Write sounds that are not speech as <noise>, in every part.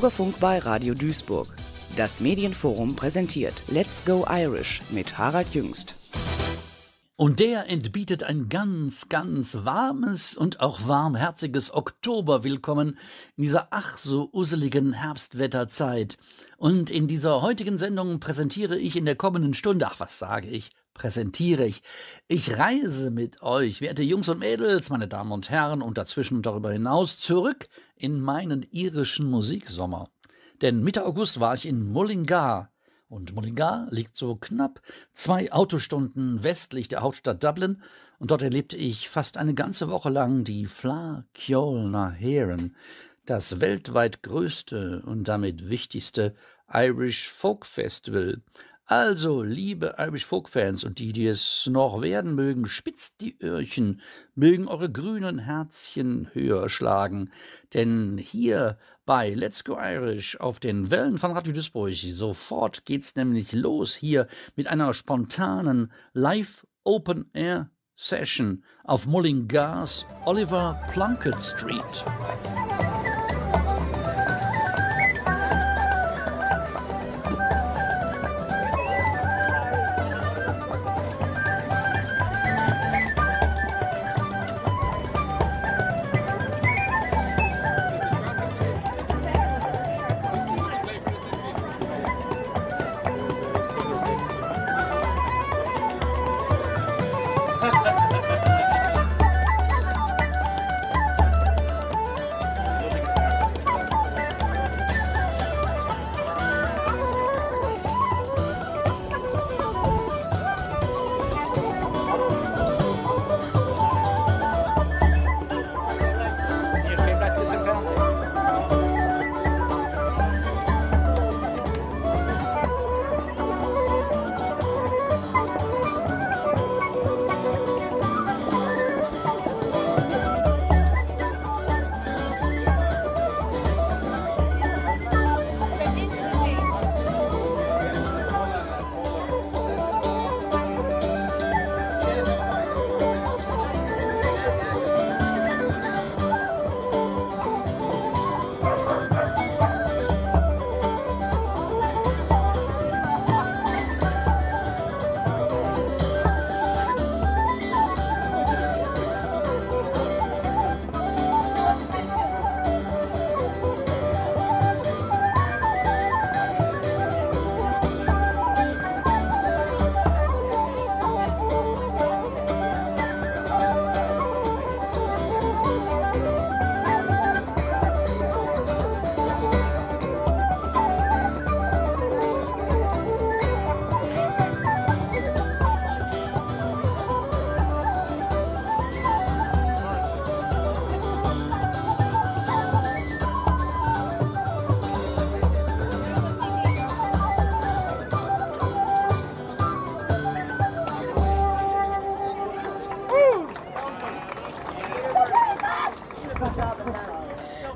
Bürgerfunk bei Radio Duisburg. Das Medienforum präsentiert Let's Go Irish mit Harald Jüngst. Und der entbietet ein ganz, ganz warmes und auch warmherziges Oktoberwillkommen in dieser ach so useligen Herbstwetterzeit. Und in dieser heutigen Sendung präsentiere ich in der kommenden Stunde, ach was sage ich, präsentiere ich. Ich reise mit euch, werte Jungs und Mädels, meine Damen und Herren, und dazwischen und darüber hinaus zurück in meinen irischen Musiksommer. Denn Mitte August war ich in Mullingar, und Mullingar liegt so knapp zwei Autostunden westlich der Hauptstadt Dublin, und dort erlebte ich fast eine ganze Woche lang die Fla Ceol na Heron, das weltweit größte und damit wichtigste Irish Folk Festival. Also, liebe Irish Folk Fans und die, die es noch werden mögen, spitzt die Öhrchen, mögen eure grünen Herzchen höher schlagen, denn hier bei Let's Go Irish auf den Wellen von Radio Duisburg sofort geht's nämlich los hier mit einer spontanen Live Open Air Session auf Mullingars Oliver Plunkett Street.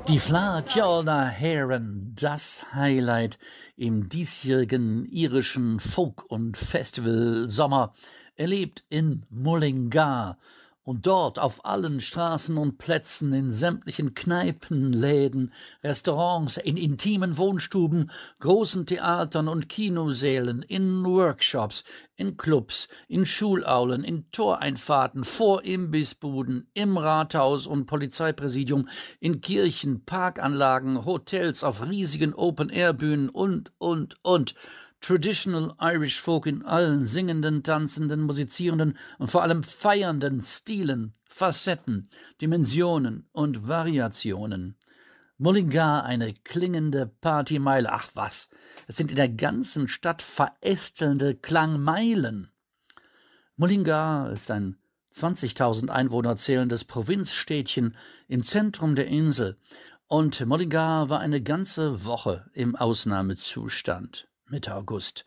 Die Fla Kjolna Heron, das Highlight im diesjährigen irischen Folk- und Festival-Sommer, erlebt in Mullingar und dort auf allen Straßen und Plätzen, in sämtlichen Kneipen, Läden, Restaurants, in intimen Wohnstuben, großen Theatern und Kinosälen, in Workshops, in Clubs, in Schulaulen, in Toreinfahrten, vor Imbissbuden, im Rathaus und Polizeipräsidium, in Kirchen, Parkanlagen, Hotels, auf riesigen Open-Air-Bühnen und, und, und. Traditional Irish Folk in allen singenden, tanzenden, musizierenden und vor allem feiernden Stilen, Facetten, Dimensionen und Variationen. Mullingar eine klingende Partymeile. Ach was, es sind in der ganzen Stadt verästelnde Klangmeilen. Mullingar ist ein 20.000 Einwohner zählendes Provinzstädtchen im Zentrum der Insel und Mullingar war eine ganze Woche im Ausnahmezustand. Mitte August.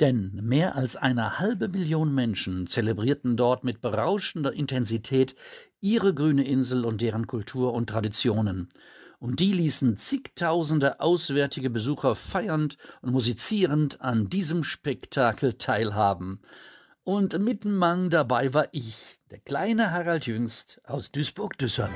Denn mehr als eine halbe Million Menschen zelebrierten dort mit berauschender Intensität ihre grüne Insel und deren Kultur und Traditionen. Und die ließen zigtausende auswärtige Besucher feiernd und musizierend an diesem Spektakel teilhaben. Und mittenmang dabei war ich, der kleine Harald Jüngst aus Duisburg-Düssern.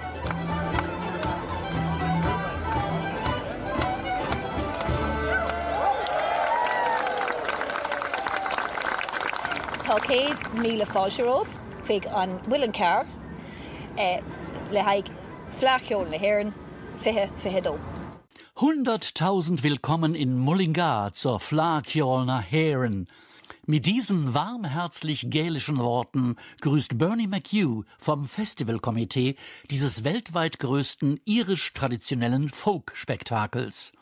Folcé míle fáilserós chuig an Willan Car eh, le haig Flachol le Herren fihe fihedó. 100.000 Willkommen in Mullingar zur Flakjolner Heeren. Mit diesen warmherzlich gälischen Worten grüßt Bernie McHugh vom Festivalkomitee dieses weltweit größten irisch-traditionellen Folk-Spektakels.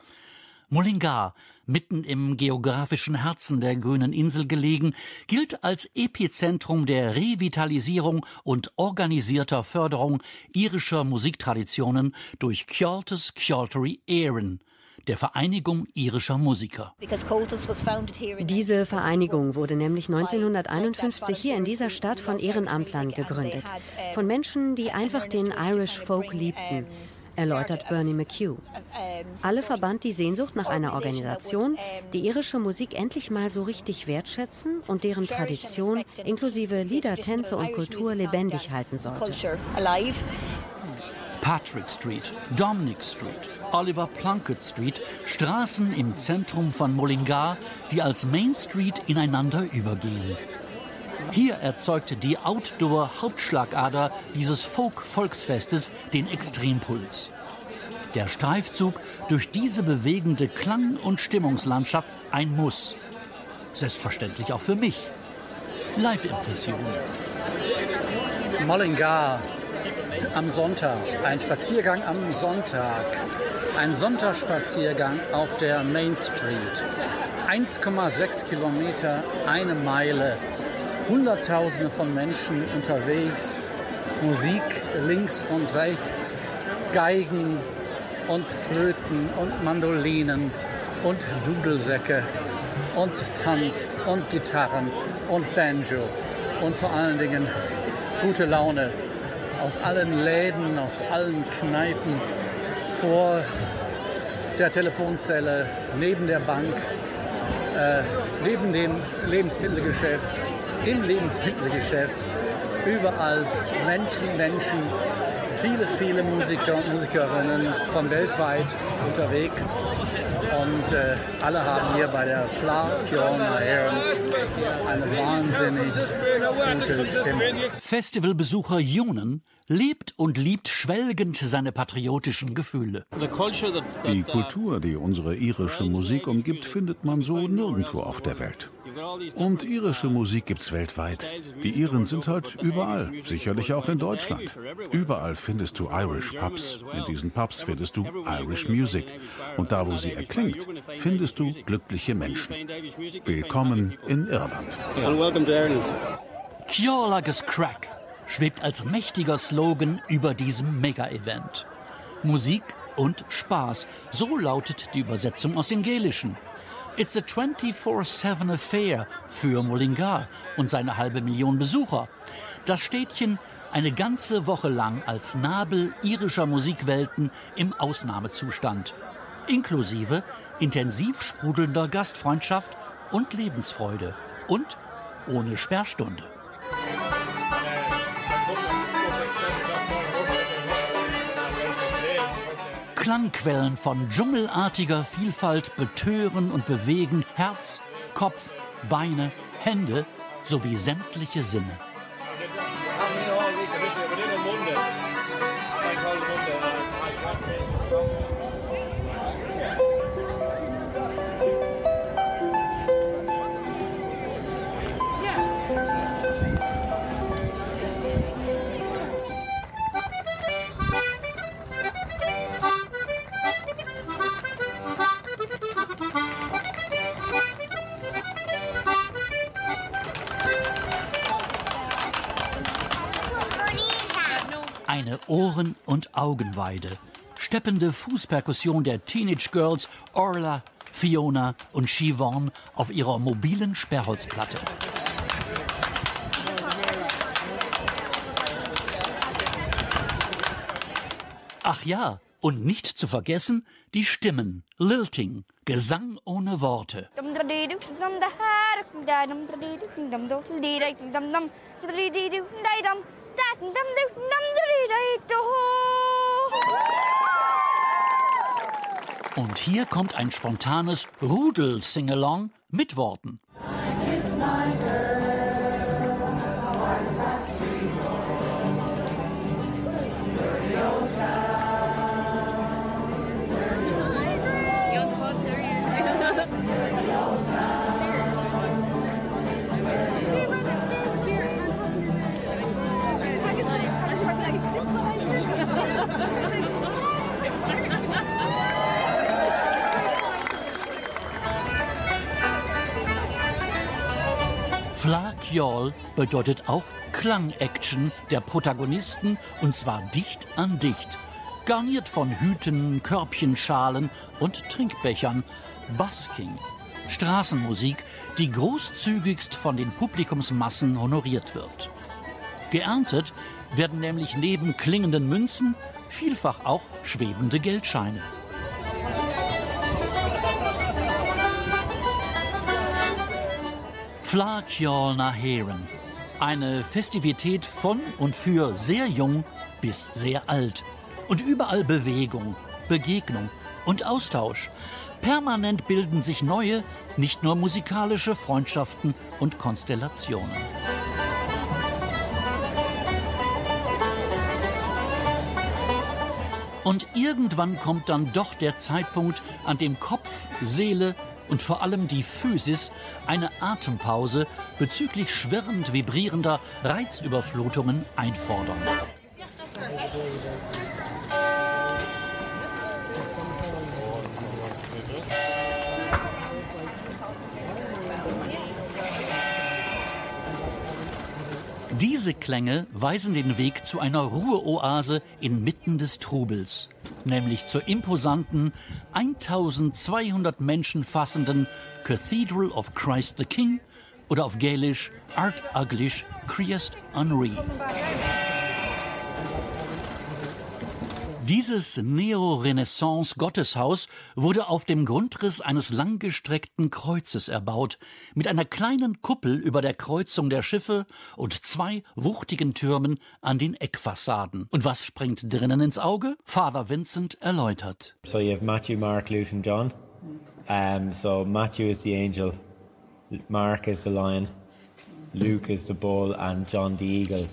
Mullingar, mitten im geografischen Herzen der grünen Insel gelegen, gilt als Epizentrum der Revitalisierung und organisierter Förderung irischer Musiktraditionen durch Kjoltes Kjoltery Éireann, der Vereinigung irischer Musiker. Diese Vereinigung wurde nämlich 1951 hier in dieser Stadt von Ehrenamtlern gegründet. Von Menschen, die einfach den Irish Folk liebten erläutert Bernie McHugh. Alle verband die Sehnsucht nach einer Organisation, die irische Musik endlich mal so richtig wertschätzen und deren Tradition inklusive Lieder, Tänze und Kultur lebendig halten sollte. Patrick Street, Dominic Street, Oliver Plunkett Street, Straßen im Zentrum von Mullingar, die als Main Street ineinander übergehen. Hier erzeugte die Outdoor-Hauptschlagader dieses Folk-Volksfestes den Extrempuls. Der Streifzug durch diese bewegende Klang- und Stimmungslandschaft ein Muss. Selbstverständlich auch für mich. Live-Impressionen. Mollingar am Sonntag, ein Spaziergang am Sonntag, ein Sonntagsspaziergang auf der Main Street. 1,6 Kilometer, eine Meile, Hunderttausende von Menschen unterwegs, Musik links und rechts, Geigen und Flöten und Mandolinen und Dudelsäcke und Tanz und Gitarren und Banjo und vor allen Dingen gute Laune aus allen Läden, aus allen Kneipen, vor der Telefonzelle, neben der Bank, äh, neben dem Lebensmittelgeschäft, im Lebensmittelgeschäft, überall Menschen, Menschen, viele, viele Musiker und Musikerinnen von weltweit unterwegs. Und äh, alle haben hier bei der Fla Fiona Heron eine wahnsinnig gute Stimmung. Festivalbesucher Jonen lebt und liebt schwelgend seine patriotischen Gefühle. Die Kultur, die unsere irische Musik umgibt, findet man so nirgendwo auf der Welt. Und irische Musik gibt's weltweit. Die Iren sind halt überall, sicherlich auch in Deutschland. Überall findest du Irish Pubs. In diesen Pubs findest du Irish Music. Und da, wo sie erklingt, findest du glückliche Menschen. Willkommen in Irland. Kjorlages Crack schwebt als mächtiger Slogan über diesem Mega-Event. Musik und Spaß, so lautet die Übersetzung aus dem Gälischen. It's a 24-7 Affair für Mullingar und seine halbe Million Besucher. Das Städtchen eine ganze Woche lang als Nabel irischer Musikwelten im Ausnahmezustand. Inklusive intensiv sprudelnder Gastfreundschaft und Lebensfreude. Und ohne Sperrstunde. Klangquellen von dschungelartiger Vielfalt betören und bewegen Herz, Kopf, Beine, Hände sowie sämtliche Sinne. Eine Ohren- und Augenweide. Steppende Fußperkussion der Teenage Girls Orla, Fiona und Siobhan auf ihrer mobilen Sperrholzplatte. Ach ja, und nicht zu vergessen die Stimmen, Lilting, Gesang ohne Worte. Und hier kommt ein spontanes Rudel-Singalong mit Worten. Flakiol bedeutet auch Klang-Action der Protagonisten und zwar dicht an dicht. Garniert von Hüten, Körbchenschalen und Trinkbechern. Busking. Straßenmusik, die großzügigst von den Publikumsmassen honoriert wird. Geerntet werden nämlich neben klingenden Münzen vielfach auch schwebende Geldscheine. Flakjol Naheren. Eine Festivität von und für sehr jung bis sehr alt. Und überall Bewegung, Begegnung und Austausch. Permanent bilden sich neue, nicht nur musikalische Freundschaften und Konstellationen. Und irgendwann kommt dann doch der Zeitpunkt, an dem Kopf, Seele und vor allem die Physis eine Atempause bezüglich schwirrend vibrierender Reizüberflutungen einfordern. Diese Klänge weisen den Weg zu einer Ruheoase inmitten des Trubels, nämlich zur imposanten, 1200 Menschen fassenden Cathedral of Christ the King oder auf Gälisch Art Uglish Christ Henri. Dieses Neo-Renaissance-Gotteshaus wurde auf dem Grundriss eines langgestreckten Kreuzes erbaut, mit einer kleinen Kuppel über der Kreuzung der Schiffe und zwei wuchtigen Türmen an den Eckfassaden. Und was springt drinnen ins Auge? Father Vincent erläutert. So you have Matthew, Mark, Luke and John. Um, so Matthew is the angel, Mark is the lion, Luke is the bull and John the eagle.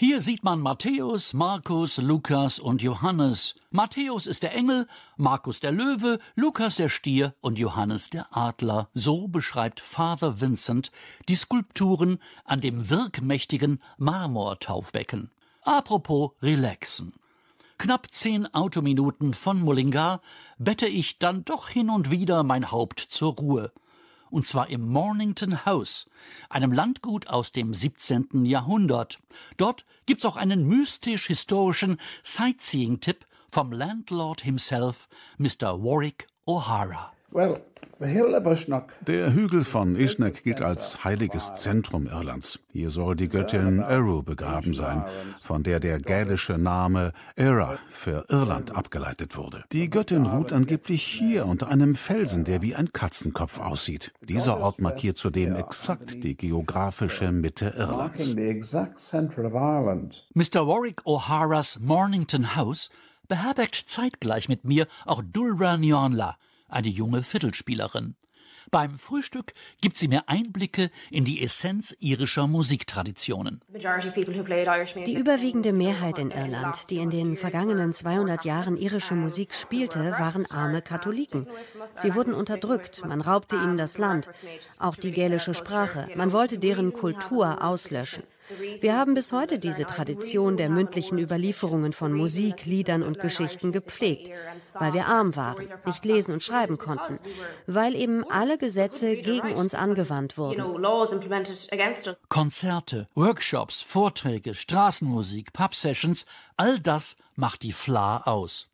Hier sieht man Matthäus, Markus, Lukas und Johannes. Matthäus ist der Engel, Markus der Löwe, Lukas der Stier und Johannes der Adler. So beschreibt Father Vincent die Skulpturen an dem wirkmächtigen Marmortaufbecken. Apropos relaxen. Knapp zehn Autominuten von Mullingar bette ich dann doch hin und wieder mein Haupt zur Ruhe und zwar im Mornington House, einem Landgut aus dem 17. Jahrhundert. Dort gibt's auch einen mystisch-historischen Sightseeing-Tipp vom Landlord himself, Mr. Warwick O'Hara. Well, der Hügel von Ishnek gilt als heiliges Zentrum Irlands. Hier soll die Göttin Eru begraben sein, von der der gälische Name Era für Irland abgeleitet wurde. Die Göttin ruht angeblich hier unter einem Felsen, der wie ein Katzenkopf aussieht. Dieser Ort markiert zudem exakt die geografische Mitte Irlands. Mr. Warwick O'Haras Mornington House beherbergt zeitgleich mit mir auch Dulra Nionla, eine junge Viertelspielerin. Beim Frühstück gibt sie mir Einblicke in die Essenz irischer Musiktraditionen. Die überwiegende Mehrheit in Irland, die in den vergangenen 200 Jahren irische Musik spielte, waren arme Katholiken. Sie wurden unterdrückt, man raubte ihnen das Land, auch die gälische Sprache, man wollte deren Kultur auslöschen. Wir haben bis heute diese Tradition der mündlichen Überlieferungen von Musik, Liedern und Geschichten gepflegt, weil wir arm waren, nicht lesen und schreiben konnten, weil eben alle Gesetze gegen uns angewandt wurden. Konzerte, Workshops, Vorträge, Straßenmusik, Pub-Sessions, all das macht die FLA aus.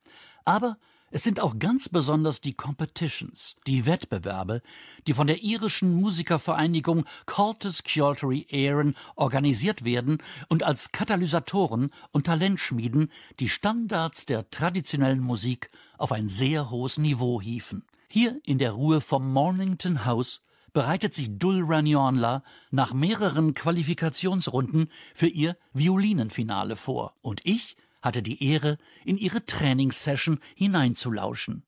Aber es sind auch ganz besonders die Competitions, die Wettbewerbe, die von der irischen Musikervereinigung Cultus Cioltery Éireann organisiert werden und als Katalysatoren und Talentschmieden die Standards der traditionellen Musik auf ein sehr hohes Niveau hieven. Hier in der Ruhe vom Mornington House bereitet sich Dul Ranionla nach mehreren Qualifikationsrunden für ihr Violinenfinale vor. Und ich hatte die Ehre, in ihre Trainingssession hineinzulauschen.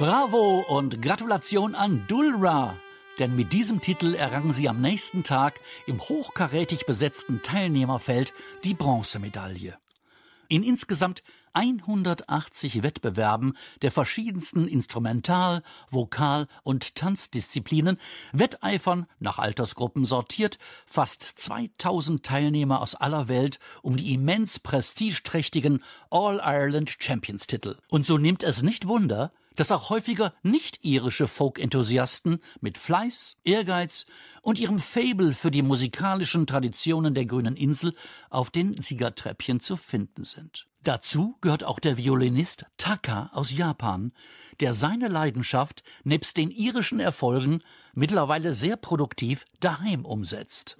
Bravo und Gratulation an Dulra, denn mit diesem Titel errang sie am nächsten Tag im hochkarätig besetzten Teilnehmerfeld die Bronzemedaille. In insgesamt 180 Wettbewerben der verschiedensten Instrumental-, Vokal- und Tanzdisziplinen wetteifern, nach Altersgruppen sortiert, fast 2000 Teilnehmer aus aller Welt um die immens prestigeträchtigen All-Ireland Champions-Titel. Und so nimmt es nicht Wunder, dass auch häufiger nicht-irische Folk-Enthusiasten mit Fleiß, Ehrgeiz und ihrem Fable für die musikalischen Traditionen der grünen Insel auf den Siegertreppchen zu finden sind. Dazu gehört auch der Violinist Taka aus Japan, der seine Leidenschaft nebst den irischen Erfolgen mittlerweile sehr produktiv daheim umsetzt.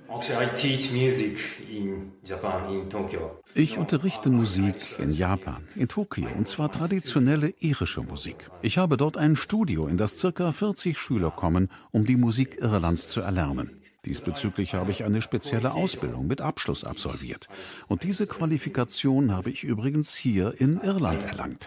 Ich unterrichte Musik in Japan, in Tokio, und zwar traditionelle irische Musik. Ich habe dort ein Studio, in das circa 40 Schüler kommen, um die Musik Irlands zu erlernen. Diesbezüglich habe ich eine spezielle Ausbildung mit Abschluss absolviert. Und diese Qualifikation habe ich übrigens hier in Irland erlangt.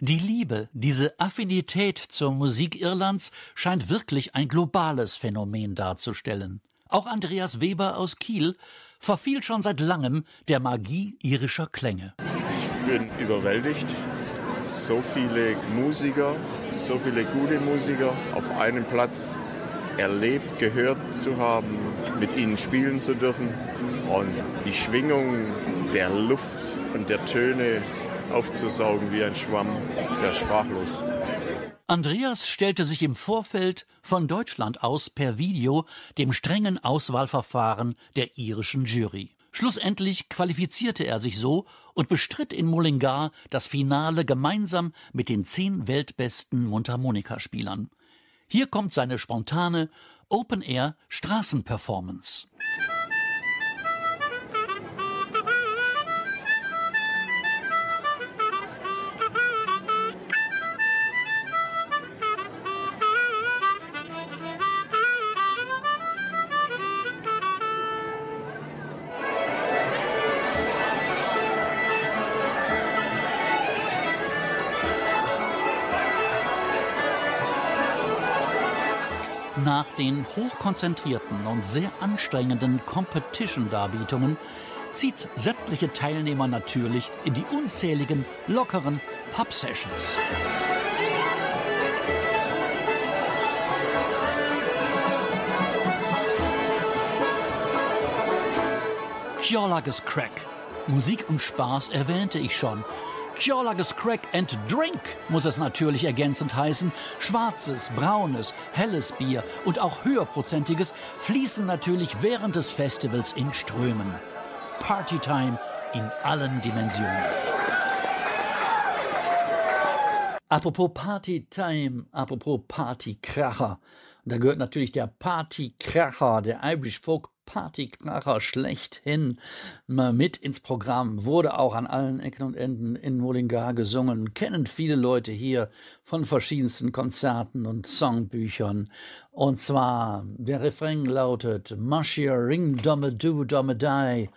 Die Liebe, diese Affinität zur Musik Irlands scheint wirklich ein globales Phänomen darzustellen. Auch Andreas Weber aus Kiel verfiel schon seit langem der Magie irischer Klänge. Ich bin überwältigt so viele Musiker, so viele gute Musiker auf einem Platz erlebt, gehört zu haben, mit ihnen spielen zu dürfen und die Schwingung der Luft und der Töne aufzusaugen wie ein Schwamm, der sprachlos. Andreas stellte sich im Vorfeld von Deutschland aus per Video dem strengen Auswahlverfahren der irischen Jury. Schlussendlich qualifizierte er sich so und bestritt in Mullingar das Finale gemeinsam mit den zehn weltbesten Mundharmonikaspielern. Hier kommt seine spontane Open-Air den hochkonzentrierten und sehr anstrengenden Competition-Darbietungen zieht sämtliche Teilnehmer natürlich in die unzähligen, lockeren Pub-Sessions. Kjolages Crack. Musik und Spaß erwähnte ich schon. Kjolages Crack and Drink muss es natürlich ergänzend heißen. Schwarzes, braunes, helles Bier und auch höherprozentiges fließen natürlich während des Festivals in Strömen. Partytime in allen Dimensionen. Apropos Partytime, apropos Partykracher. Da gehört natürlich der Partykracher, der Irish Folk Partykracher schlechthin mal mit ins Programm, wurde auch an allen Ecken und Enden in Mullingar gesungen, kennen viele Leute hier von verschiedensten Konzerten und Songbüchern. Und zwar, der Refrain lautet, Mashia ring domme do domme die,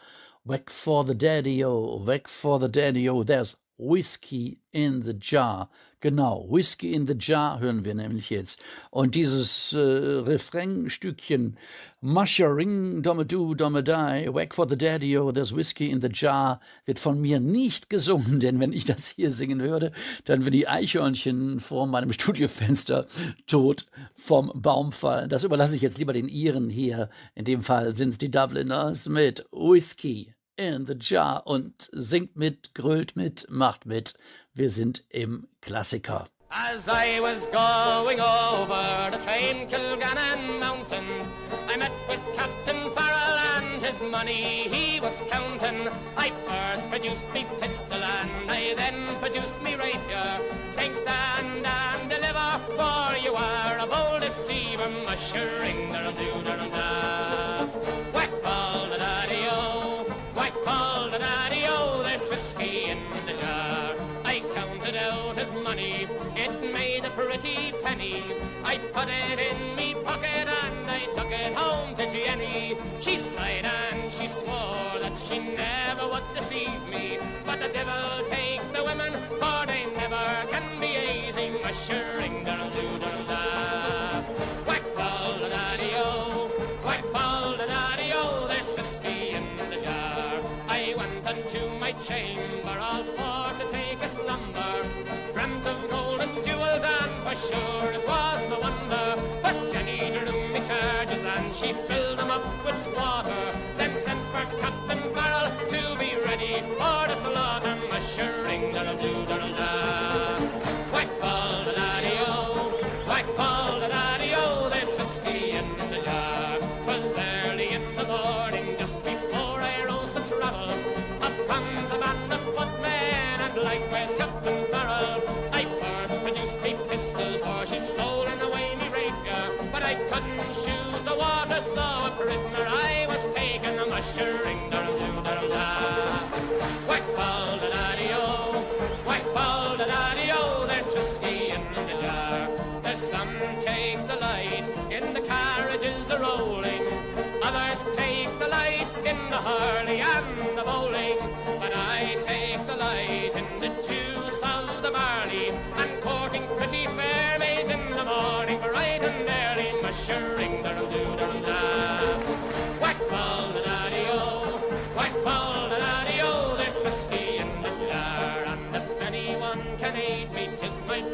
whack for the daddy-o, whack for the daddy-o, there's Whiskey in the Jar. Genau, Whiskey in the Jar hören wir nämlich jetzt. Und dieses äh, Refrainstückchen, Masha ring, domme du, domme whack for the daddy, oh, there's Whiskey in the Jar, wird von mir nicht gesungen, <laughs> denn wenn ich das hier singen würde, dann würden die Eichhörnchen vor meinem <laughs> Studiofenster tot vom Baum fallen. Das überlasse ich jetzt lieber den Iren hier. In dem Fall sind es die Dubliners mit Whiskey in the Jar und singt mit, grölt mit, macht mit. Wir sind im Klassiker. As I was going over the famed Kilgannon mountains, I met with Captain Farrell and his money he was counting. I first produced me pistol and I then produced me rapier, saying stand and deliver, for you are a bold deceiver, mushering, da-dum-doo, da-dum-da. Pretty penny. I put it in me pocket and I took it home to Jenny. She sighed and she swore that she never would deceive me. But the devil take She fell prisoner I was taken. A mushering, ball, da-da-dee-o. Whack, ball, da-da-dee-o. There's whiskey in the jar. There's some take the light in the carriages a rolling. Others take the light in the hurley and the bowling. But I take the light in the juice of the barley and courting pretty fair maids in the morning, bright and early, mushering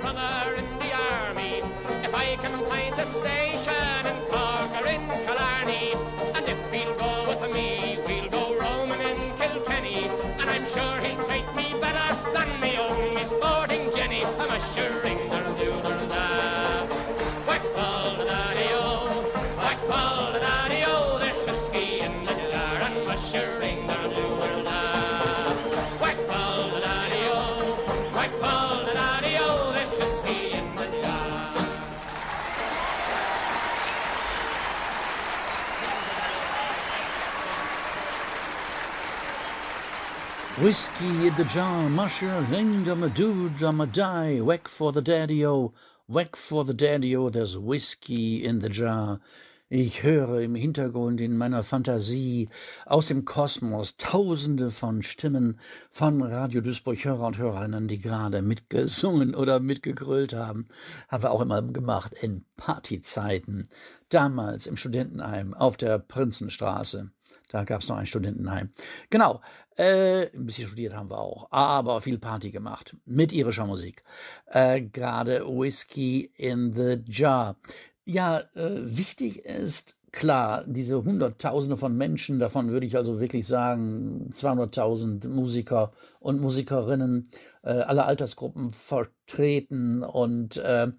in the army. If I can find a station in Cork or in Killarney, and if he'll go with me, we'll go roaming in Kilkenny, and I'm sure he'll treat me better than me own sporting Jenny. I'm a da Whiskey in the jar, musher, linger, a dude, I'm a die, whack for the daddy-o, whack for the daddy-o, there's whiskey in the jar. Ich höre im Hintergrund in meiner Fantasie aus dem Kosmos tausende von Stimmen von Radio Duisburg-Hörer und Hörerinnen, die gerade mitgesungen oder mitgegrölt haben. Haben wir auch immer gemacht in Partyzeiten. Damals im Studentenheim auf der Prinzenstraße. Da gab es noch ein Studentenheim. Genau, äh, ein bisschen studiert haben wir auch, aber viel Party gemacht mit irischer Musik. Äh, Gerade Whiskey in the Jar. Ja, äh, wichtig ist, klar, diese Hunderttausende von Menschen, davon würde ich also wirklich sagen, 200.000 Musiker und Musikerinnen, alle Altersgruppen vertreten und äh,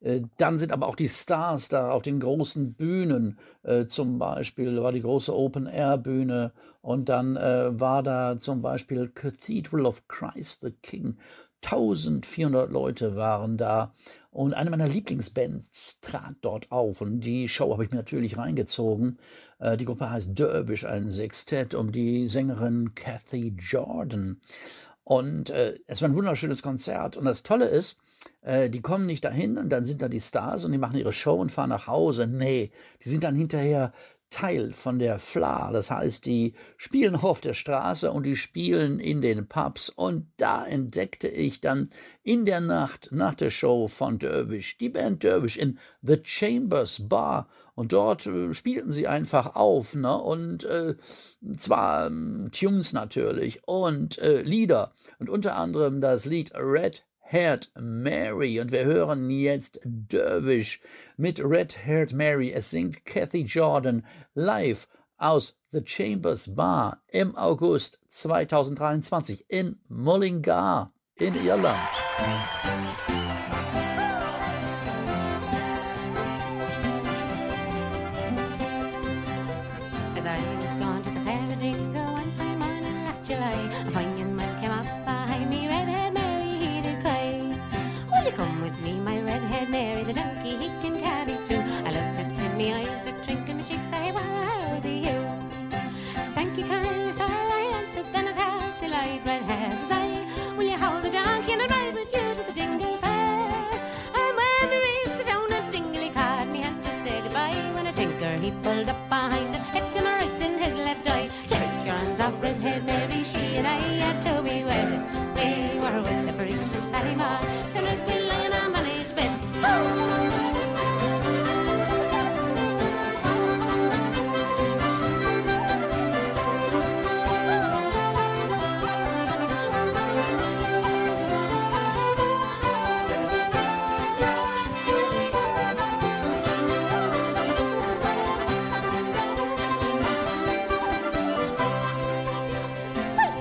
äh, dann sind aber auch die Stars da auf den großen Bühnen. Äh, zum Beispiel war die große Open-Air-Bühne und dann äh, war da zum Beispiel Cathedral of Christ the King. 1400 Leute waren da und eine meiner Lieblingsbands trat dort auf und die Show habe ich mir natürlich reingezogen. Äh, die Gruppe heißt Dervish, ein Sextett um die Sängerin Kathy Jordan. Und äh, es war ein wunderschönes Konzert. Und das Tolle ist, äh, die kommen nicht dahin und dann sind da die Stars und die machen ihre Show und fahren nach Hause. Nee, die sind dann hinterher Teil von der FLA. Das heißt, die spielen auf der Straße und die spielen in den Pubs. Und da entdeckte ich dann in der Nacht nach der Show von Dervish die Band Dervish in The Chambers Bar. Und dort äh, spielten sie einfach auf. Ne? Und äh, zwar ähm, Tunes natürlich und äh, Lieder. Und unter anderem das Lied Red Haired Mary. Und wir hören jetzt Dervish mit Red Haired Mary. Es singt Kathy Jordan live aus The Chambers Bar im August 2023 in Mullingar in Irland.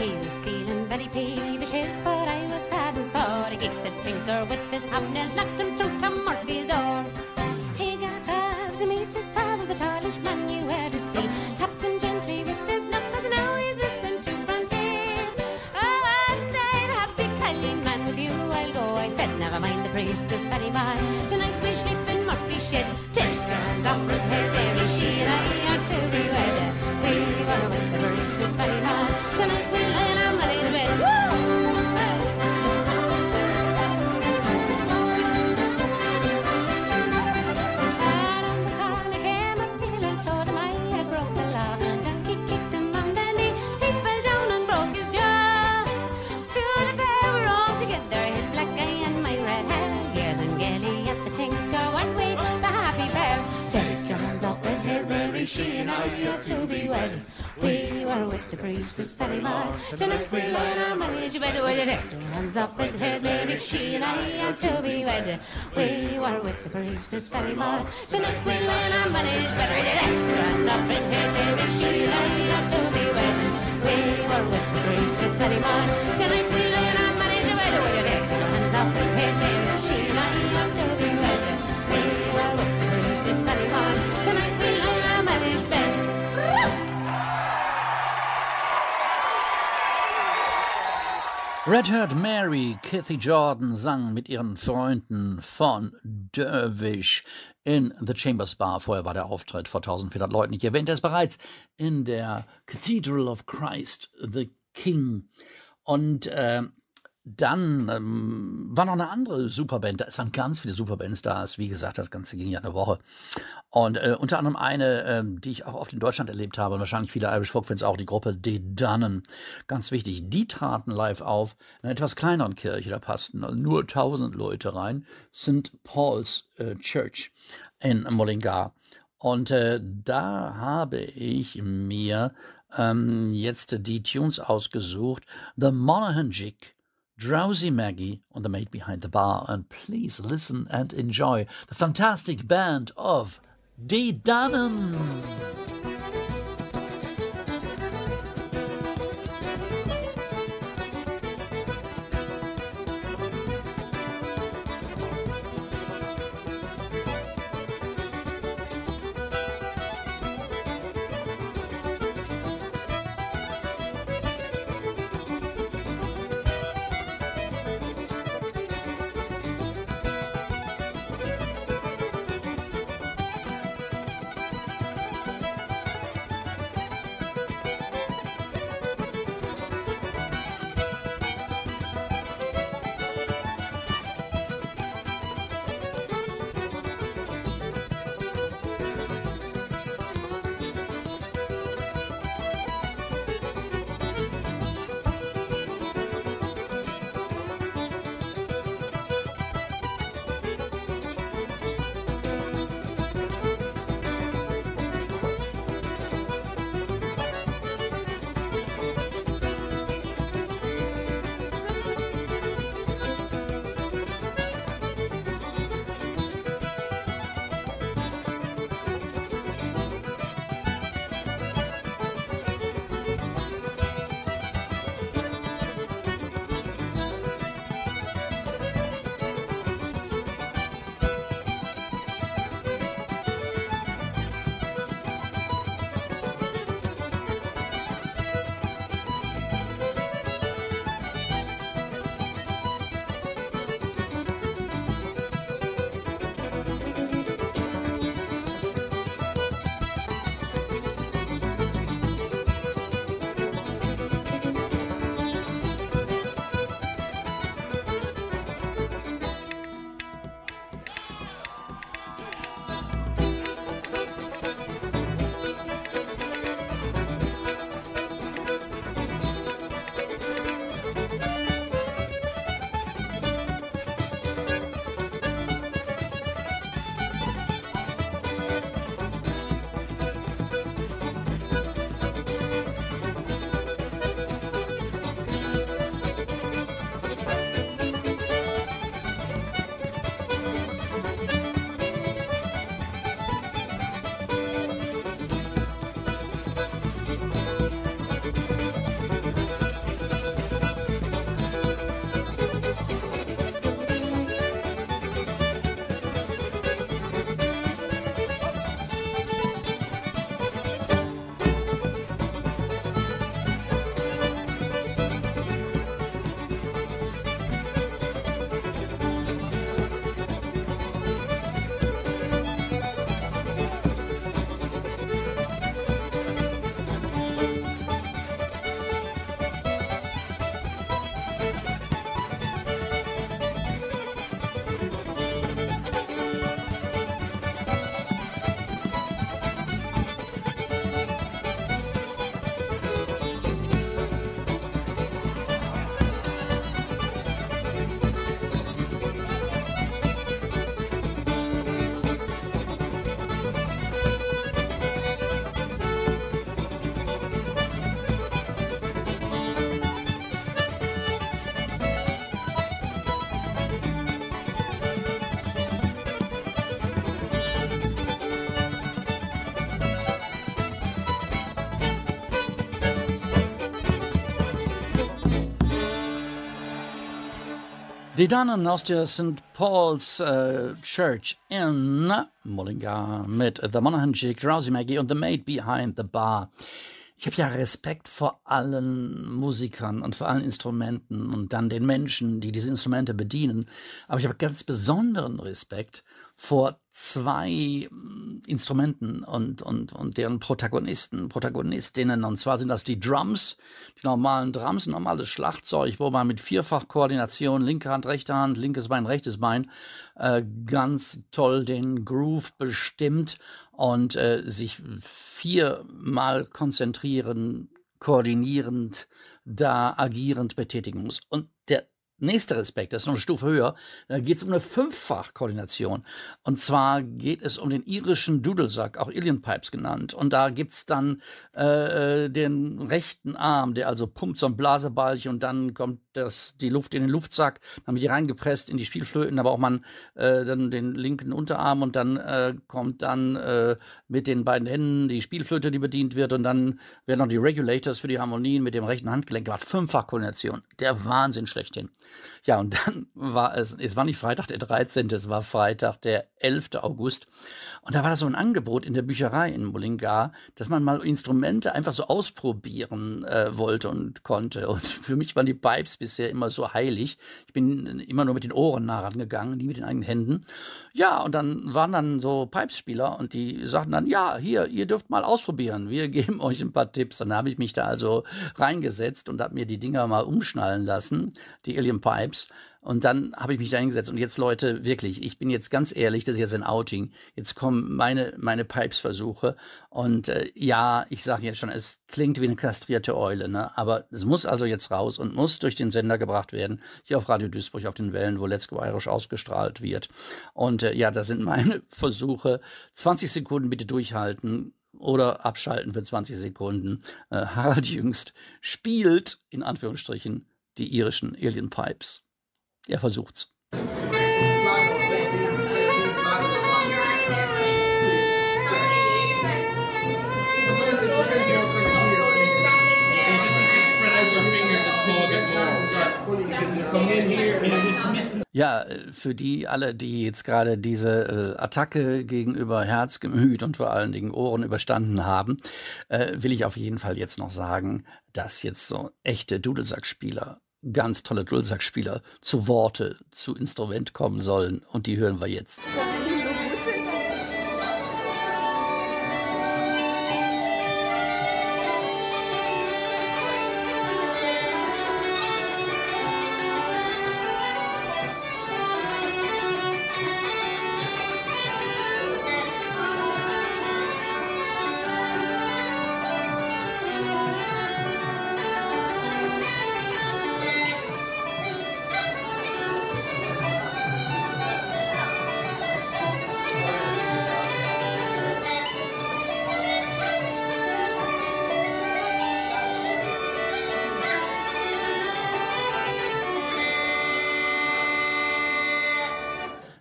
He was feeling very peevish, but I was sad and sorry. He kicked the tinker with his hobnails, knocked him through to Murphy's door. He got up to meet his father, the childish man you had to see. tapped him gently with his knuckles, and now he's listened to Frontier. Oh, and I'll have to call man, with you I'll go. I said, never mind the priest, this very boy. Tonight we sleep in Murphy's shed. With the priest, this very we'll learn our marriage, with it. Hands off red hair, Mary, she and I are to be wed. We were with the priest, this very man. Tonight we'll learn our marriage, better with it. Hands off red hair, Mary, she and I are to be wed. We were with the priest, this very man. Tonight we'll learn our marriage, you better with it. Hands off red hair, Red Haired Mary, Kathy Jordan sang mit ihren Freunden von Dervish in The Chambers Bar. Vorher war der Auftritt vor 1400 Leuten. Ich erwähnte es bereits in der Cathedral of Christ, the King. Und äh, dann ähm, war noch eine andere Superband. Es waren ganz viele Superbands da. Wie gesagt, das Ganze ging ja eine Woche. Und äh, unter anderem eine, ähm, die ich auch oft in Deutschland erlebt habe, und wahrscheinlich viele Irish Folk-Fans auch, die Gruppe The Dunnen. Ganz wichtig, die traten live auf in einer etwas kleineren Kirche. Da passten nur 1000 Leute rein. St. Paul's äh, Church in Mullingar. Und äh, da habe ich mir ähm, jetzt die Tunes ausgesucht. The Monaghan Jig. Drowsy Maggie on the Maid Behind the Bar, and please listen and enjoy the fantastic band of D. Dunham. Die Damen aus der St. Paul's uh, Church in Mullingar mit The Monaghan Jig, Drowsy Maggie und The Maid Behind the Bar. Ich habe ja Respekt vor allen Musikern und vor allen Instrumenten und dann den Menschen, die diese Instrumente bedienen. Aber ich habe ganz besonderen Respekt vor zwei mm, Instrumenten und, und, und deren Protagonisten, Protagonistinnen. Und zwar sind das die Drums, die normalen Drums, normales Schlagzeug, wo man mit Vierfachkoordination, linke Hand, rechte Hand, linkes Bein, rechtes Bein, äh, ganz toll den Groove bestimmt und äh, sich viermal konzentrieren, koordinierend, da agierend betätigen muss. Und der Nächster Respekt, das ist noch eine Stufe höher, da geht es um eine Fünffachkoordination. Und zwar geht es um den irischen Dudelsack, auch Ilian Pipes genannt. Und da gibt es dann äh, äh, den rechten Arm, der also pumpt so ein Blasebalch und dann kommt das, die Luft in den Luftsack, dann wird die reingepresst in die Spielflöten, aber auch man äh, dann den linken Unterarm und dann äh, kommt dann äh, mit den beiden Händen die Spielflöte, die bedient wird und dann werden noch die Regulators für die Harmonien mit dem rechten Handgelenk gemacht. Fünffachkoordination, der Wahnsinn schlechthin. Ja, und dann <laughs> war es, es war nicht Freitag der 13., es war Freitag der 11. August. Und da war da so ein Angebot in der Bücherei in Mullingar, dass man mal Instrumente einfach so ausprobieren äh, wollte und konnte. Und <laughs> für mich waren die Pipes bisher immer so heilig. Ich bin immer nur mit den Ohren nah rangegangen, nie mit den eigenen Händen. Ja, und dann waren dann so Pipespieler und die sagten dann, ja, hier, ihr dürft mal ausprobieren. Wir <laughs> geben euch ein paar Tipps. Dann habe ich mich da also reingesetzt und habe mir die Dinger mal umschnallen lassen, die Alien Pipes. Und dann habe ich mich da hingesetzt. Und jetzt, Leute, wirklich, ich bin jetzt ganz ehrlich, das ist jetzt ein Outing. Jetzt kommen meine, meine Pipes-Versuche. Und äh, ja, ich sage jetzt schon, es klingt wie eine kastrierte Eule, ne? aber es muss also jetzt raus und muss durch den Sender gebracht werden, hier auf Radio Duisburg, auf den Wellen, wo Let's Go Irish ausgestrahlt wird. Und äh, ja, das sind meine <laughs> Versuche. 20 Sekunden bitte durchhalten oder abschalten für 20 Sekunden. Äh, Harald Jüngst spielt, in Anführungsstrichen, die irischen Alien Pipes. Er versucht's. Ja, für die alle, die jetzt gerade diese äh, Attacke gegenüber Herz, Gemüt und vor allen Dingen Ohren überstanden haben, äh, will ich auf jeden Fall jetzt noch sagen, dass jetzt so echte Dudelsackspieler ganz tolle Dudelsackspieler zu Worte, zu Instrument kommen sollen. Und die hören wir jetzt.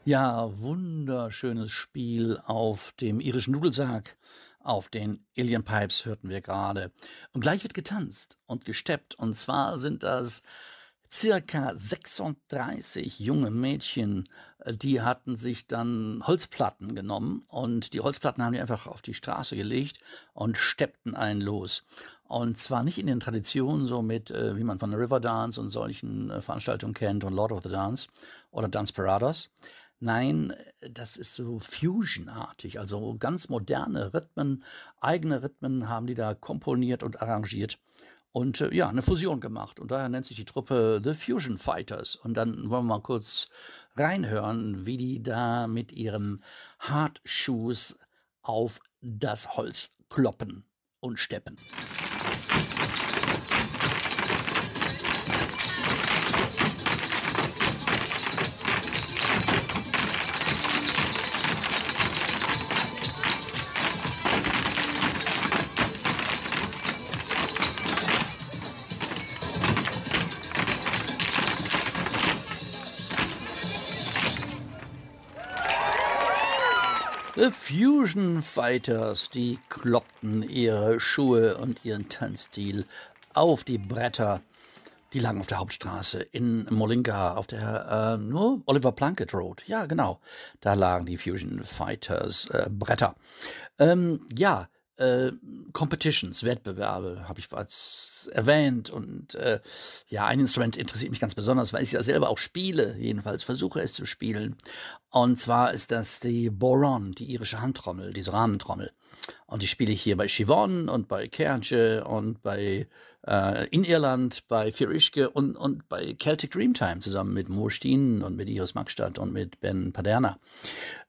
Ja, wunderschönes Spiel auf dem irischen Nudelsarg. Auf den Alien Pipes hörten wir gerade. Und gleich wird getanzt und gesteppt. Und zwar sind das circa 36 junge Mädchen, die hatten sich dann Holzplatten genommen und die Holzplatten haben die einfach auf die Straße gelegt und steppten einen los. Und zwar nicht in den Traditionen, so mit, äh, wie man von River Dance und solchen äh, Veranstaltungen kennt und Lord of the Dance oder Dance Paradas, Nein, das ist so fusionartig, also ganz moderne Rhythmen, eigene Rhythmen haben die da komponiert und arrangiert und äh, ja, eine Fusion gemacht. Und daher nennt sich die Truppe The Fusion Fighters. Und dann wollen wir mal kurz reinhören, wie die da mit ihren Hartschuhs auf das Holz kloppen und steppen. Fusion Fighters, die kloppten ihre Schuhe und ihren Tanzstil auf die Bretter Die lagen auf der Hauptstraße in Molinga, auf der äh, nur Oliver Plunkett Road. Ja, genau. Da lagen die Fusion Fighters äh, Bretter. Ähm, ja, äh, Competitions, Wettbewerbe, habe ich was erwähnt. Und äh, ja, ein Instrument interessiert mich ganz besonders, weil ich ja selber auch spiele, jedenfalls versuche es zu spielen. Und zwar ist das die Boron, die irische Handtrommel, diese Rahmentrommel. Und die spiele ich hier bei Chivon und bei Kerge und bei äh, in Irland bei Firischke und, und bei Celtic Dreamtime zusammen mit Mo Steen und mit Iris Magstadt und mit Ben Paderna.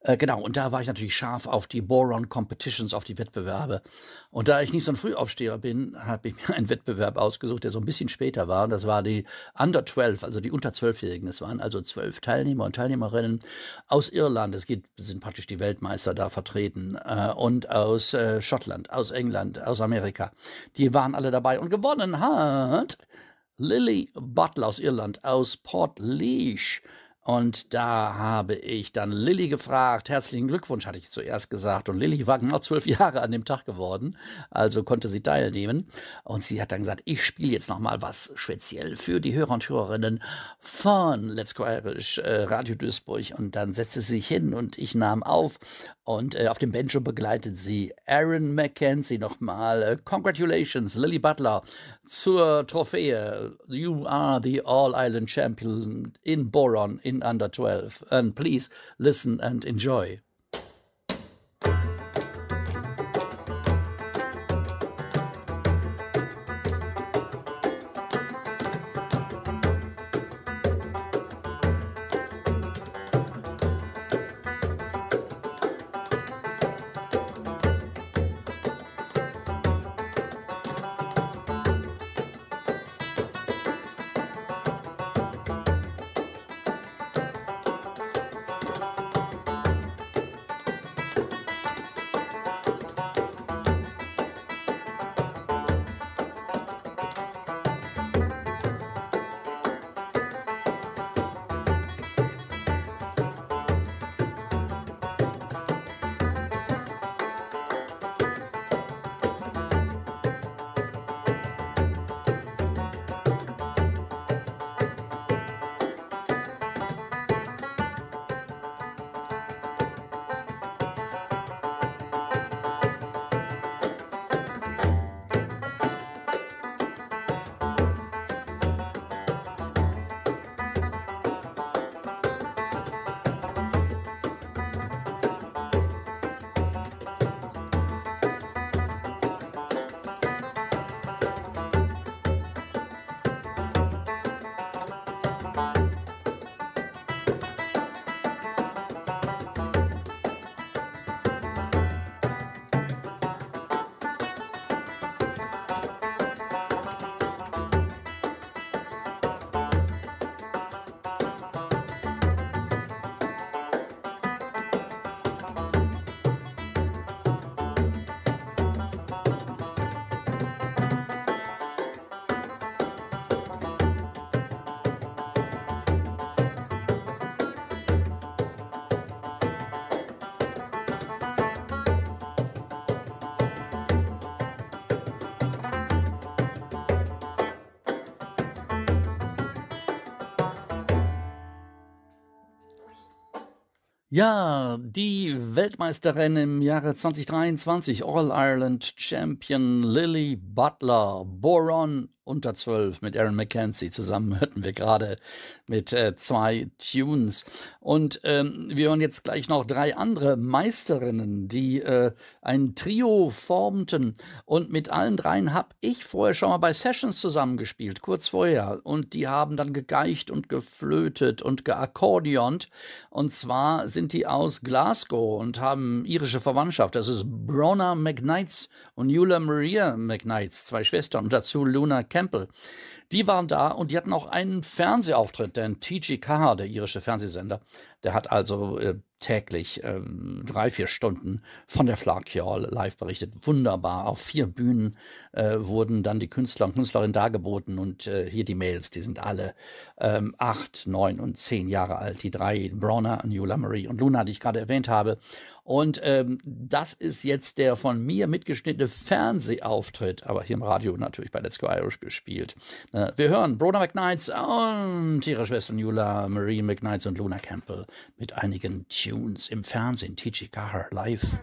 Äh, genau, und da war ich natürlich scharf auf die Boron Competitions, auf die Wettbewerbe. Und da ich nicht so ein Frühaufsteher bin, habe ich mir <laughs> einen Wettbewerb ausgesucht, der so ein bisschen später war. Das war die Under 12, also die unter 12-Jährigen. Es waren also zwölf Teilnehmer und Teilnehmerinnen aus Irland. Es geht, sind praktisch die Weltmeister da vertreten. Äh, und aus äh, Schottland, aus England, aus Amerika. Die waren alle dabei und gewonnen hat Lily Butler aus Irland, aus Port Leash. Und da habe ich dann Lilly gefragt. Herzlichen Glückwunsch, hatte ich zuerst gesagt. Und Lilly war genau zwölf Jahre an dem Tag geworden, also konnte sie teilnehmen. Und sie hat dann gesagt, ich spiele jetzt nochmal was speziell für die Hörer und Hörerinnen von Let's Go Irish, äh, Radio Duisburg. Und dann setzte sie sich hin und ich nahm auf. Und äh, auf dem Banjo begleitet sie Aaron McKenzie nochmal. Äh, congratulations, Lily Butler, zur Trophäe. You are the All-Island Champion in Boron in under 12. And please listen and enjoy. Ja, die Weltmeisterin im Jahre 2023, All Ireland Champion Lily Butler, Boron unter 12 mit Aaron McKenzie. Zusammen hörten wir gerade mit äh, zwei Tunes. Und ähm, wir hören jetzt gleich noch drei andere Meisterinnen, die äh, ein Trio formten. Und mit allen dreien habe ich vorher schon mal bei Sessions zusammengespielt, kurz vorher. Und die haben dann gegeicht und geflötet und geakkordeont. Und zwar sind die aus Glasgow und haben irische Verwandtschaft. Das ist Brona McKnights und Eula Maria McKnights, zwei Schwestern. Und dazu Luna Campbell. Die waren da und die hatten auch einen Fernsehauftritt, denn TGK, der irische Fernsehsender, Der hat also äh, täglich ähm, drei, vier Stunden von der Flakjall live berichtet. Wunderbar. Auf vier Bühnen äh, wurden dann die Künstler und Künstlerinnen dargeboten und äh, hier die Mails, die sind alle ähm, acht, neun und zehn Jahre alt. Die drei, Browner, Nuala Marie und Luna, die ich gerade erwähnt habe. Und ähm, das ist jetzt der von mir mitgeschnittene Fernsehauftritt, aber hier im Radio natürlich bei Let's Go Irish gespielt. Äh, wir hören Brother McKnights und ihre Schwester Nuala Marie McKnights und Luna Campbell mit einigen Tunes im Fernsehen. TG Car live.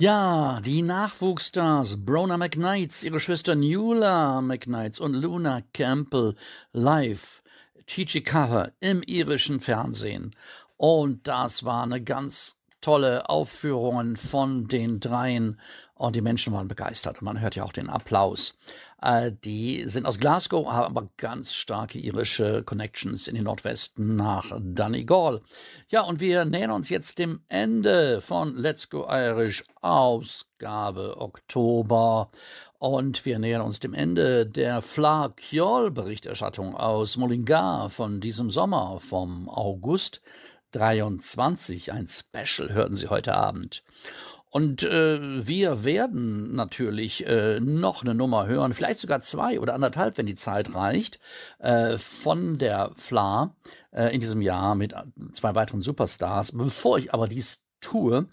Ja, die Nachwuchsstars Brona McKnights, ihre Schwester Nuala McKnights und Luna Campbell live. Chichikawa im irischen Fernsehen. Und das war eine ganz tolle Aufführung von den dreien und die Menschen waren begeistert und man hört ja auch den Applaus. Äh, die sind aus Glasgow, haben aber ganz starke irische Connections in den Nordwesten nach Donegal. Ja, und wir nähern uns jetzt dem Ende von Let's Go Irish Ausgabe Oktober. Und wir nähern uns dem Ende der Fla Kjol Berichterstattung aus Mullingar von diesem Sommer vom August 23. Ein Special hörten Sie heute Abend. Und äh, wir werden natürlich äh, noch eine Nummer hören, vielleicht sogar zwei oder anderthalb, wenn die Zeit reicht, äh, von der Fla äh, in diesem Jahr mit zwei weiteren Superstars. Bevor ich aber dies tue,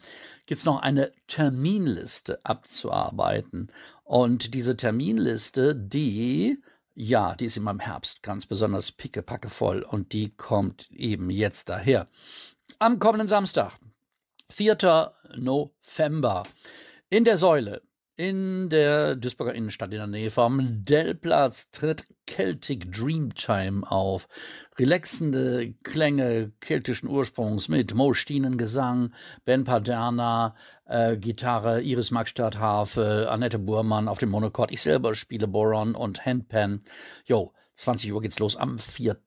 gibt es noch eine Terminliste abzuarbeiten. Und diese Terminliste, die ja, die ist in meinem Herbst ganz besonders pickepacke voll und die kommt eben jetzt daher. Am kommenden Samstag, 4. November, in der Säule in der Duisburger Innenstadt in der Nähe vom Dellplatz tritt Celtic Dreamtime auf. Relaxende Klänge keltischen Ursprungs mit Mo Gesang, Ben Paderna, äh, Gitarre, Iris Magstadt Harfe, Annette Burmann auf dem Monochord. Ich selber spiele Boron und Handpan. Jo, 20 Uhr geht's los am 4.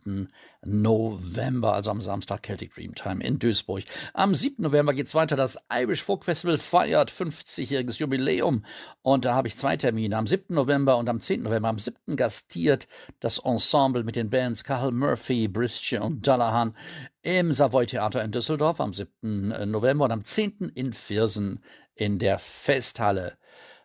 November, also am Samstag Celtic Dreamtime in Duisburg. Am 7. November geht's weiter. Das Irish Folk Festival feiert 50-jähriges Jubiläum und da habe ich zwei Termine. Am 7. November und am 10. November. Am 7. gastiert das Ensemble mit den Bands Carl Murphy, Brische und Dullahan im Savoy Theater in Düsseldorf am 7. November und am 10. in Viersen in der Festhalle.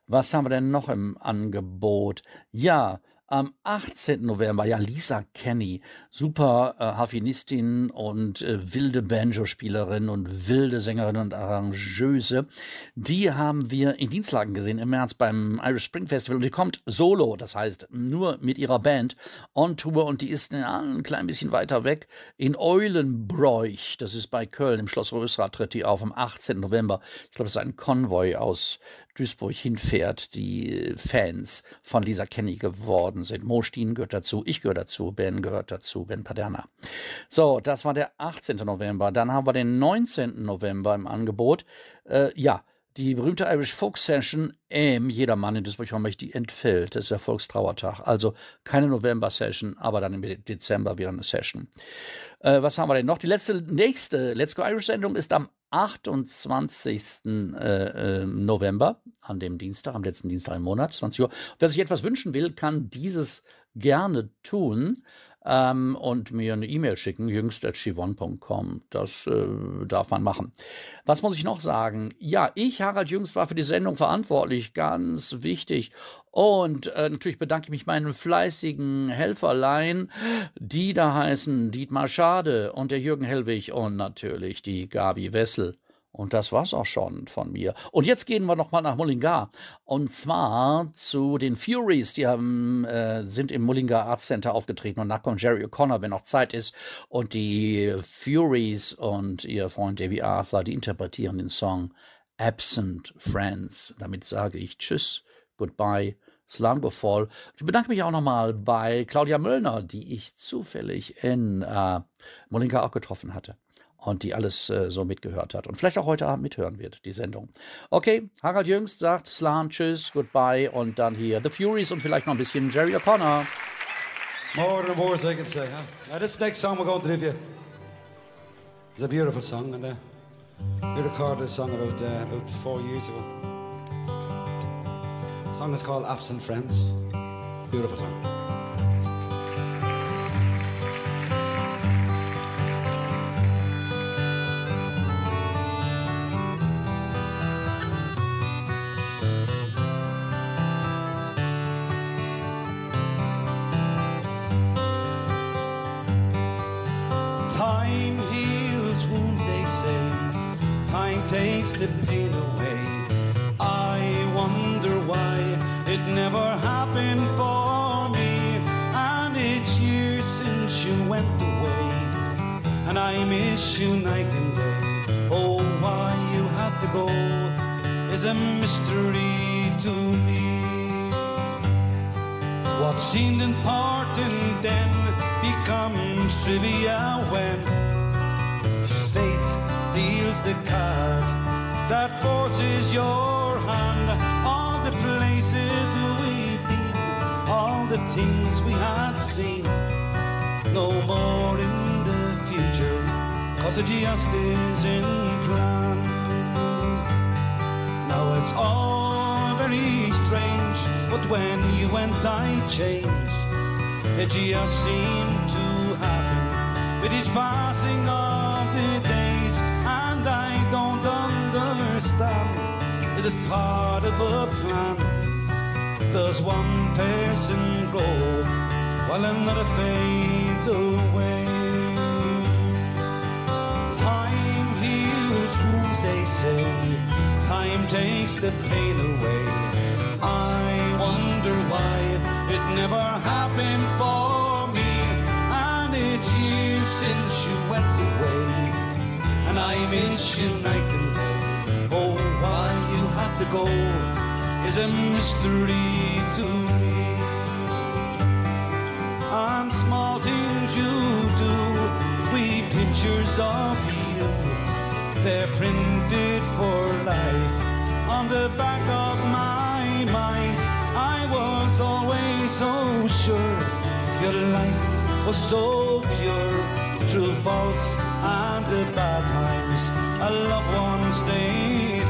Was haben wir denn noch im Angebot? Ja, am 18. November, ja, Lisa Kenny, super äh, Harfenistin und äh, wilde Banjo-Spielerin und wilde Sängerin und Arrangeuse. Die haben wir in Dienstlagen gesehen im März beim Irish Spring Festival und die kommt solo, das heißt nur mit ihrer Band on Tour und die ist ja, ein klein bisschen weiter weg in Eulenbräuch, das ist bei Köln, im Schloss Rösrath tritt die auf am 18. November. Ich glaube, das ist ein Konvoi aus Duisburg hinfährt, die Fans von Lisa Kenny geworden sind. Mostin gehört dazu, ich gehöre dazu, Ben gehört dazu, Ben Paderna. So, das war der 18. November. Dann haben wir den 19. November im Angebot. Äh, ja, die berühmte Irish Folk Session im Jedermann in Duisburg haben die entfällt. Das ist der Volkstrauertag. Also keine November-Session, aber dann im Dezember wieder eine Session. Äh, was haben wir denn noch? Die letzte, nächste Let's Go Irish Sendung ist am 28. Äh, äh, November, an dem Dienstag, am letzten Dienstag im Monat, 20 Uhr. Wer sich etwas wünschen will, kann dieses gerne tun ähm, und mir eine E-Mail schicken, jüngst.chivon.com. Das äh, darf man machen. Was muss ich noch sagen? Ja, ich, Harald Jüngst, war für die Sendung verantwortlich, ganz wichtig. Und äh, natürlich bedanke ich mich meinen fleißigen Helferlein, die da heißen Dietmar Schade und der Jürgen Hellwig und natürlich die Gabi Wessel. Und das war's auch schon von mir. Und jetzt gehen wir nochmal nach Mullingar. Und zwar zu den Furies. Die haben, äh, sind im Mullingar Arts Center aufgetreten. Und nach kommt Jerry O'Connor, wenn noch Zeit ist. Und die Furies und ihr Freund Davy Arthur, die interpretieren den Song Absent Friends. Damit sage ich Tschüss, Goodbye. Slango Ich bedanke mich auch nochmal bei Claudia Möllner, die ich zufällig in äh, Mullingar auch getroffen hatte und die alles äh, so mitgehört hat und vielleicht auch heute Abend mithören wird, die Sendung. Okay, Harald Jüngst sagt Slan, Tschüss, Goodbye und dann hier The Furies und vielleicht noch ein bisschen Jerry O'Connor. More than words I can say. Huh? This next song we're going to review is a beautiful song and uh, we recorded this song about, uh, about four years ago. The song is called Absent Friends. Beautiful song. What seemed important then becomes trivial when fate deals the card. That forces your hand. All the places we've been, all the things we had seen, no more in the future, cause it just is in planned. Now it's all very strange, but when you and I changed, it just seemed to happen with each passing of the days, and I don't understand. Is it part of a plan? Does one person grow while another fades away? Time heals wounds, they say time takes the pain away. I wonder why it never happened for me. And it's years since you went away, and I miss you night and day. Oh, why you had to go is a mystery to me. And small things you do, we pictures of you, they're printed life on the back of my mind. I was always so sure your life was so pure through faults and the bad times. a loved one's day.